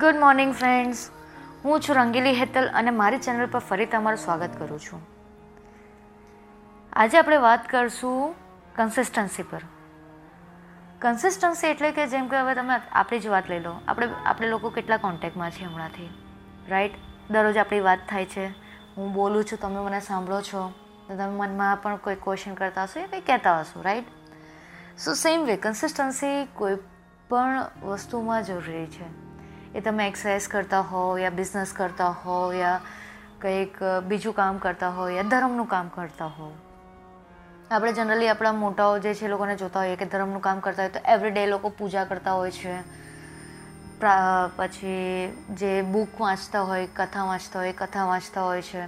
Good morning friends હું છું રંગીલી હેતલ અને મારી ચેનલ પર ફરી તમારું સ્વાગત કરું છું. આજે આપણે વાત કરશું કન્સિસ્ટન્સી પર. કન્સિસ્ટન્સી એટલે કે જેમ કે હવે તમે આપણી જ વાત લઈ લો. આપણે આપણે લોકો કેટલા કોન્ટેક્ટમાં છીએ હમણાંથી રાઈટ દરરોજ આપણી વાત થાય છે. હું બોલું છું, તમે મને સાંભળો છો. તો તમે મનમાં પણ કોઈ ક્વેશ્ચન કરતા હશો એ કંઈ કહેતા હશો right so same way consistency કોઈ પણ વસ્તુમાં જરૂરી છે. એ તમે એક્સરસાઇઝ કરતા હો યા બિઝનેસ કરતા હો યા કંઈક બીજું કામ કરતા હો યા ધર્મનું કામ કરતા હો. આપણે જનરલી આપણા મોટાઓ જે છે લોકોને જોતા હોઈએ કે ધર્મનું કામ કરતા હોય તો એવરીડે લોકો પૂજા કરતા હોય છે. પછી જે બુક વાંચતા હોય, કથા વાંચતા હોય, કથા વાંચતા હોય છે.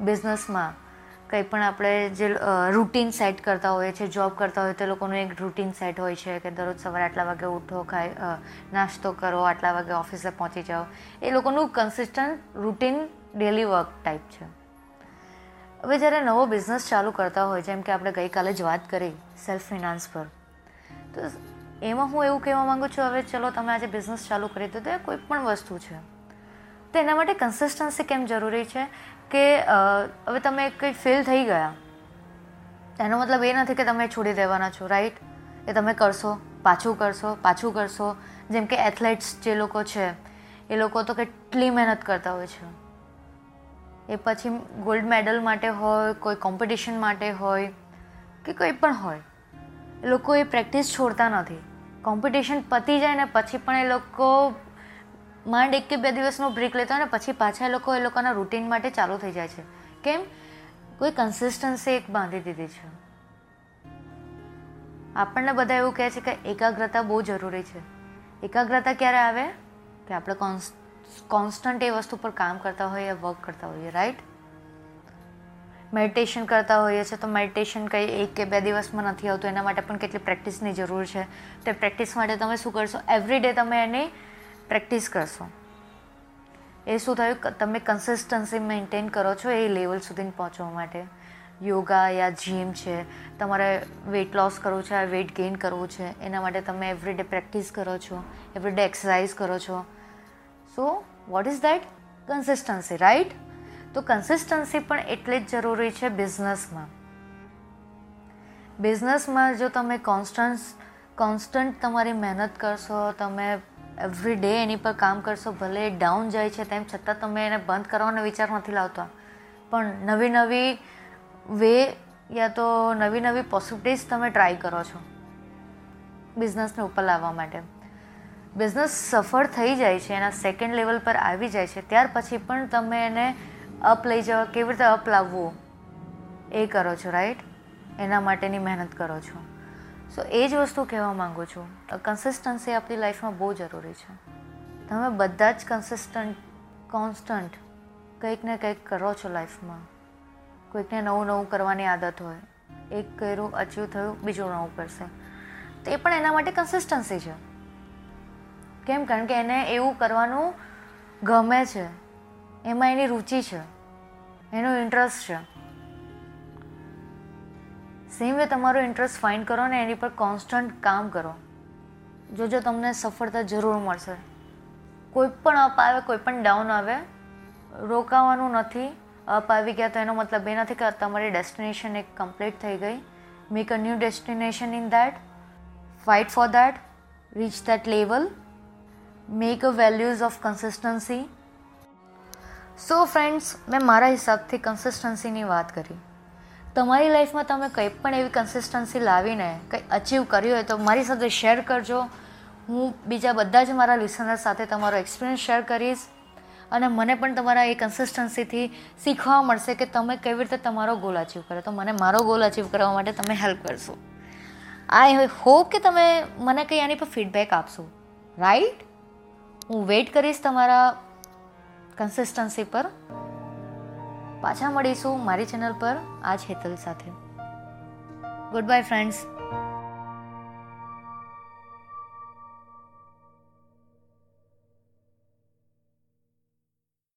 બિઝનેસમાં કંઈ પણ આપણે જે રૂટીન સેટ કરતા હોઈએ છીએ જોબ કરતા હોય તે લોકોનું એક રૂટીન સેટ હોય છે કે દરરોજ સવારે આટલા વાગે ઉઠો ખાય નાસ્તો કરો, આટલા વાગે ઓફિસે પહોંચી જાઓ. એ લોકોનું consistent routine daily work type છે. હવે જ્યારે નવો બિઝનેસ ચાલુ કરતા હોય, જેમ કે આપણે ગઈકાલે જ વાત કરી સેલ્ફ ફિનાન્સ પર, તો એમાં હું એવું કહેવા માગું છું, હવે ચલો તમે આજે બિઝનેસ ચાલુ કરી તો એ કોઈ પણ વસ્તુ છે. તો એના માટે કન્સિસ્ટન્સી કેમ જરૂરી છે? કે હવે તમે કંઈ ફેલ થઈ ગયા. એનો મતલબ એ નથી કે તમે છોડી દેવાના છો રાઈટ એ તમે કરશો, પાછું કરશો પાછું કરશો. જેમ કે એથ્લેટ્સ જે લોકો છે, એ લોકો તો કેટલી મહેનત કરતા હોય છે. એ પછી ગોલ્ડ મેડલ માટે હોય, કોઈ કોમ્પિટિશન માટે હોય, કે કંઈ પણ હોય. એ લોકો એ પ્રેક્ટિસ છોડતા નથી. કોમ્પિટિશન પતી જાય ને પછી પણ એ લોકો માંડ એક કે બે દિવસનો બ્રેક લેતા હોય ને, પછી પાછા એ લોકો એ લોકોના રૂટીન માટે ચાલુ થઈ જાય છે. કેમ? કોઈ કન્સિસ્ટન્સી એક બાંધી દીધી છે. આપણને બધા એવું કહે છે કે એકાગ્રતા બહુ જરૂરી છે. એકાગ્રતા ક્યારે આવે? કે આપણે કોન્સ્ટન્ટ એ વસ્તુ પર કામ કરતા હોઈએ વર્ક કરતા હોઈએ રાઈટ મેડિટેશન કરતા હોઈએ છીએ તો મેડિટેશન કંઈ એક કે બે દિવસમાં નથી આવતું, એના માટે પણ કેટલી પ્રેક્ટિસની જરૂર છે. તે પ્રેક્ટિસ માટે તમે શું કરશો? એવરી ડે તમે એની પ્રેક્ટિસ કરશો. એ શું થયું? તમે કન્સિસ્ટન્સી મેન્ટેન કરો છો એ લેવલ સુધી પહોંચવા માટે. યોગા યા જીમ છે, તમારે વેઇટ લોસ કરવું છે વેઇટ ગેઇન કરવું છે, એના માટે તમે એવરીડે પ્રેક્ટિસ કરો છો એવરીડે એક્સરસાઇઝ કરો છો. So what is that consistency right તો કન્સિસ્ટન્સી પણ એટલી જ જરૂરી છે બિઝનેસમાં બિઝનેસમાં જો તમે કોન્સ્ટન્સ કોન્સ્ટન્ટ તમારી મહેનત કરશો, તમે એવરી ડે એની પર કામ કરશો, ભલે ડાઉન જાય છે તેમ છતાં તમે એને બંધ કરવાનો વિચાર નથી લાવતા. પણ નવી નવી વે યા તો નવી નવી પોસિબિલિટીઝ તમે ટ્રાય કરો છો બિઝનેસને ઉપર લાવવા માટે. બિઝનેસ સફળ થઈ જાય છે, એના સેકન્ડ લેવલ પર આવી જાય છે, ત્યાર પછી પણ તમે એને અપ લઈ જવા કેવી રીતે અપ લાવવું એ કરો છો રાઈટ એના માટેની મહેનત કરો છો. સો એ જ વસ્તુ કહેવા માગું છું. કન્સિસ્ટન્સી આપણી લાઈફમાં બહુ જરૂરી છે. તમે બધા જ કન્સિસ્ટન્ટ કોન્સ્ટન્ટ કંઈક ને કંઈક કરો છો લાઈફમાં કોઈકને નવું નવું કરવાની આદત હોય. એક કર્યું અચીવ થયું, બીજું નવું કરશે. તો એ પણ એના માટે કન્સિસ્ટન્સી છે. કેમ? કારણ કે એને એવું કરવાનું ગમે છે. એમાં એની રુચિ છે. એનો ઇન્ટરેસ્ટ છે. સેમ વે તમારો ઇન્ટરેસ્ટ ફાઇન્ડ કરો ને એની પર કોન્સ્ટન્ટ કામ કરો. જોજો તમને સફળતા જરૂર મળશે. કોઈ પણ અપ આવે, કોઈ પણ ડાઉન આવે, રોકાવાનું નથી. અપ આવી ગયા તો એનો મતલબ એ નથી કે તમારી ડેસ્ટિનેશન એક કમ્પ્લીટ થઈ ગઈ. Make a new destination in that fight for that reach that level make a values of consistency so friends મેં મારા હિસાબથી કન્સિસ્ટન્સીની વાત કરી. તમારી લાઈફમાં તમે કંઈ પણ એવી કન્સિસ્ટન્સી લાવીને કંઈ અચીવ કર્યું હોય તો મારી સાથે શેર કરજો. હું બીજા બધા જ મારા લિસનર સાથે તમારો એક્સપિરિયન્સ શેર કરીશ અને મને પણ તમારા એ કન્સિસ્ટન્સીથી શીખવા મળશે કે તમે કેવી રીતે તમારો ગોલ અચીવ કરો. તો મને મારો ગોલ અચીવ કરવા માટે તમે હેલ્પ કરશો. આઈ હોપ કે તમે મને કંઈ આની પર ફીડબેક આપશો. રાઈટ હું વેઇટ કરીશ તમારા કન્સિસ્ટન્સી પર. પાછા મળીશું મારી ચેનલ પર આજ હેતલ સાથે. Good bye friends